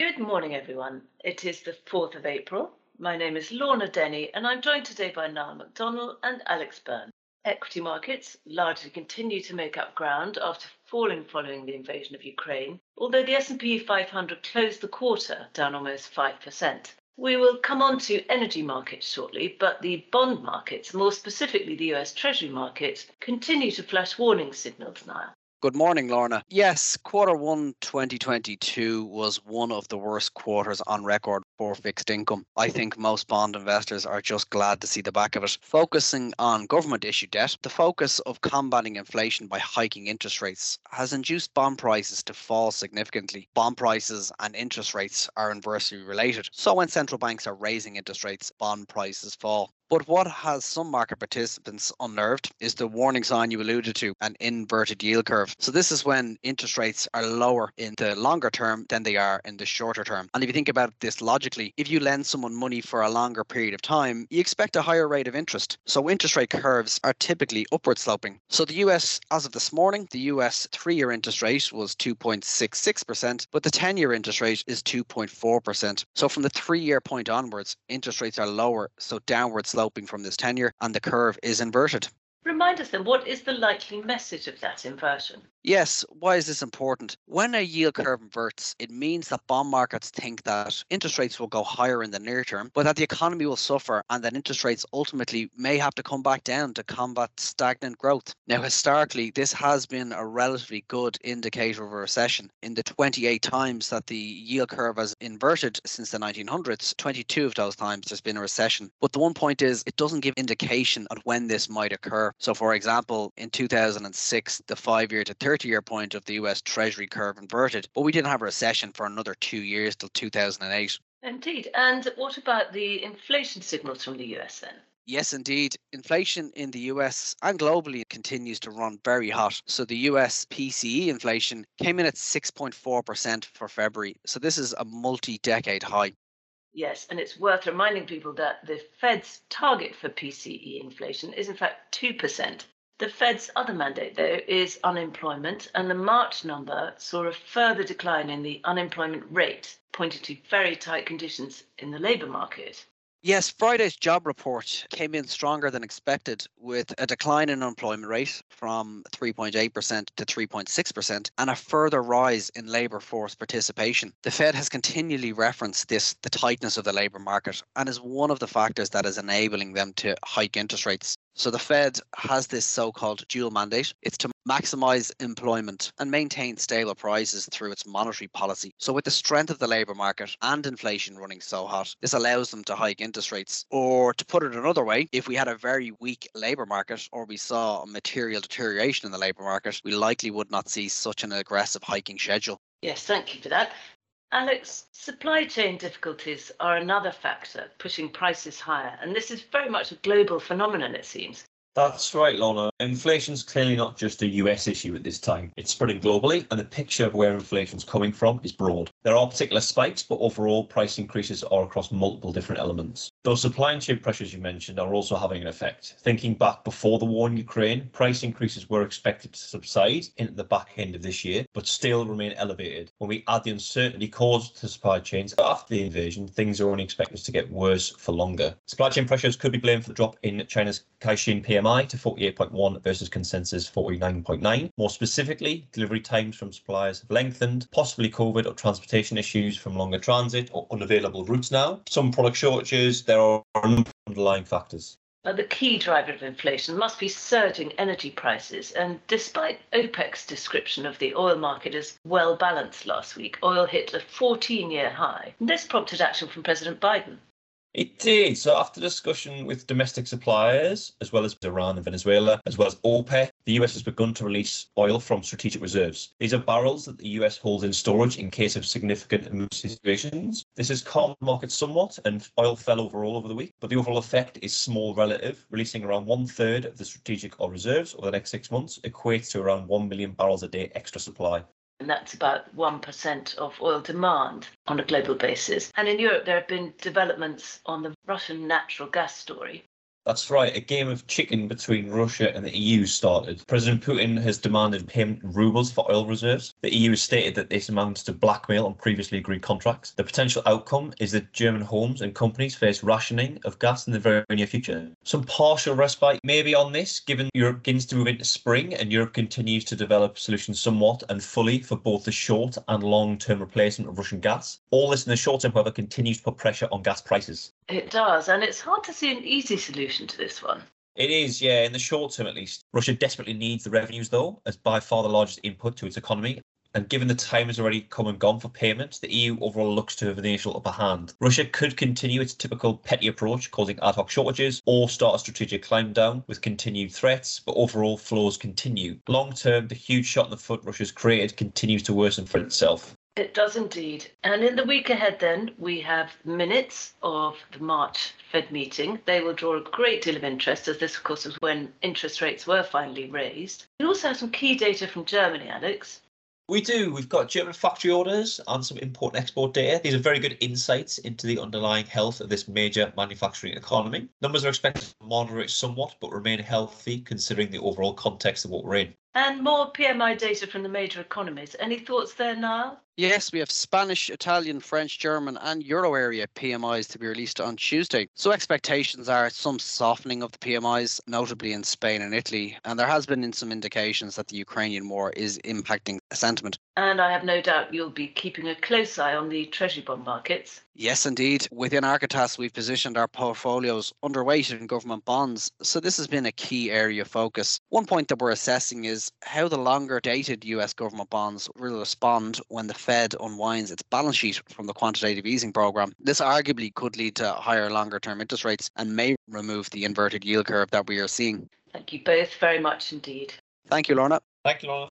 Good morning, everyone. It is the 4th of April. My name is Lorna Denny, and I'm joined today by Niall McDonnell and Alex Burn. Equity markets largely continue to make up ground after falling following the invasion of Ukraine, although the S&P 500 closed the quarter down almost 5%. We will come on to energy markets shortly, but the bond markets, more specifically the US Treasury markets, continue to flash warning signals now. Good morning, Lorna. Yes, quarter one 2022 was one of the worst quarters on record for fixed income. I think most bond investors are just glad to see the back of it. Focusing on government issued debt, the focus of combating inflation by hiking interest rates has induced bond prices to fall significantly. Bond prices and interest rates are inversely related. So when central banks are raising interest rates, bond prices fall. But what has some market participants unnerved is the warning sign you alluded to an inverted yield curve. So, this is when interest rates are lower in the longer term than they are in the shorter term. And if you think about this logically, if you lend someone money for a longer period of time, you expect a higher rate of interest. So, interest rate curves are typically upward sloping. So, the US, as of this morning, the US three year interest rate was 2.66%, but the 10 year interest rate is 2.4%. So, from the three year point onwards, interest rates are lower, so downward sloping from this tenure and the curve is inverted. Remind us then, what is the likely message of that inversion? Yes, why is this important? When a yield curve inverts, it means that bond markets think that interest rates will go higher in the near term, but that the economy will suffer and that interest rates ultimately may have to come back down to combat stagnant growth. Now, historically, this has been a relatively good indicator of a recession. In the 28 times that the yield curve has inverted since the 1900s, 22 of those times there's been a recession. But the one point is, it doesn't give indication of when this might occur. So, for example, in 2006, the five year to 30 year point of the US Treasury curve inverted, but we didn't have a recession for another two years till 2008. Indeed. And what about the inflation signals from the US then? Yes, indeed. Inflation in the US and globally continues to run very hot. So the US PCE inflation came in at 6.4% for February. So this is a multi decade high. Yes, and it's worth reminding people that the Fed's target for PCE inflation is in fact 2%. The Fed's other mandate, though, is unemployment, and the March number saw a further decline in the unemployment rate, pointing to very tight conditions in the labour market. Yes, Friday's job report came in stronger than expected with a decline in unemployment rate from 3.8% to 3.6% and a further rise in labour force participation. The Fed has continually referenced this, the tightness of the labour market, and is one of the factors that is enabling them to hike interest rates. So the Fed has this so called dual mandate. It's to maximize employment and maintain stable prices through its monetary policy. So, with the strength of the labour market and inflation running so hot, this allows them to hike interest rates. Or, to put it another way, if we had a very weak labour market or we saw a material deterioration in the labour market, we likely would not see such an aggressive hiking schedule. Yes, thank you for that. Alex, supply chain difficulties are another factor pushing prices higher, and this is very much a global phenomenon, it seems. That's right, Lorna. Inflation's clearly not just a US issue at this time. It's spreading globally, and the picture of where inflation's coming from is broad. There are particular spikes, but overall, price increases are across multiple different elements. Those supply chain pressures you mentioned are also having an effect. Thinking back before the war in Ukraine, price increases were expected to subside into the back end of this year, but still remain elevated. When we add the uncertainty caused to supply chains after the invasion, things are only expected to get worse for longer. Supply chain pressures could be blamed for the drop in China's Caixin PMI To 48.1 versus consensus 49.9. More specifically, delivery times from suppliers have lengthened, possibly COVID or transportation issues from longer transit or unavailable routes now. Some product shortages, there are underlying factors. But the key driver of inflation must be surging energy prices. And despite OPEC's description of the oil market as well balanced last week, oil hit a 14 year high. This prompted action from President Biden. It did. So after discussion with domestic suppliers, as well as Iran and Venezuela, as well as OPEC, the US has begun to release oil from strategic reserves. These are barrels that the US holds in storage in case of significant emergency situations. This has calmed the market somewhat, and oil fell overall over the week, but the overall effect is small relative, releasing around one third of the strategic oil reserves over the next six months equates to around 1 million barrels a day extra supply and that's about 1% of oil demand on a global basis. And in Europe, there have been developments on the Russian natural gas story. That's right. A game of chicken between Russia and the EU started. President Putin has demanded payment in rubles for oil reserves. The EU has stated that this amounts to blackmail on previously agreed contracts. The potential outcome is that German homes and companies face rationing of gas in the very near future. Some partial respite maybe on this, given Europe begins to move into spring and Europe continues to develop solutions somewhat and fully for both the short and long term replacement of Russian gas. All this in the short term, however, continues to put pressure on gas prices. It does, and it's hard to see an easy solution to this one. It is, yeah, in the short term at least. Russia desperately needs the revenues, though, as by far the largest input to its economy. And given the time has already come and gone for payments, the EU overall looks to have an initial upper hand. Russia could continue its typical petty approach, causing ad hoc shortages, or start a strategic climb down with continued threats, but overall flaws continue. Long term, the huge shot in the foot Russia's created continues to worsen for itself. It does indeed. And in the week ahead, then, we have minutes of the March Fed meeting. They will draw a great deal of interest, as this, of course, was when interest rates were finally raised. We also have some key data from Germany, Alex. We do. We've got German factory orders and some import and export data. These are very good insights into the underlying health of this major manufacturing economy. Numbers are expected to moderate somewhat, but remain healthy considering the overall context of what we're in. And more PMI data from the major economies. Any thoughts there, Niall? Yes, we have Spanish, Italian, French, German, and Euro area PMIs to be released on Tuesday. So expectations are some softening of the PMIs, notably in Spain and Italy. And there has been some indications that the Ukrainian war is impacting sentiment. And I have no doubt you'll be keeping a close eye on the treasury bond markets. Yes, indeed. Within Architas, we've positioned our portfolios underweight in government bonds. So this has been a key area of focus. One point that we're assessing is how the longer dated US government bonds will respond when the Fed unwinds its balance sheet from the quantitative easing program. This arguably could lead to higher longer term interest rates and may remove the inverted yield curve that we are seeing. Thank you both very much indeed. Thank you, Lorna. Thank you, Lorna.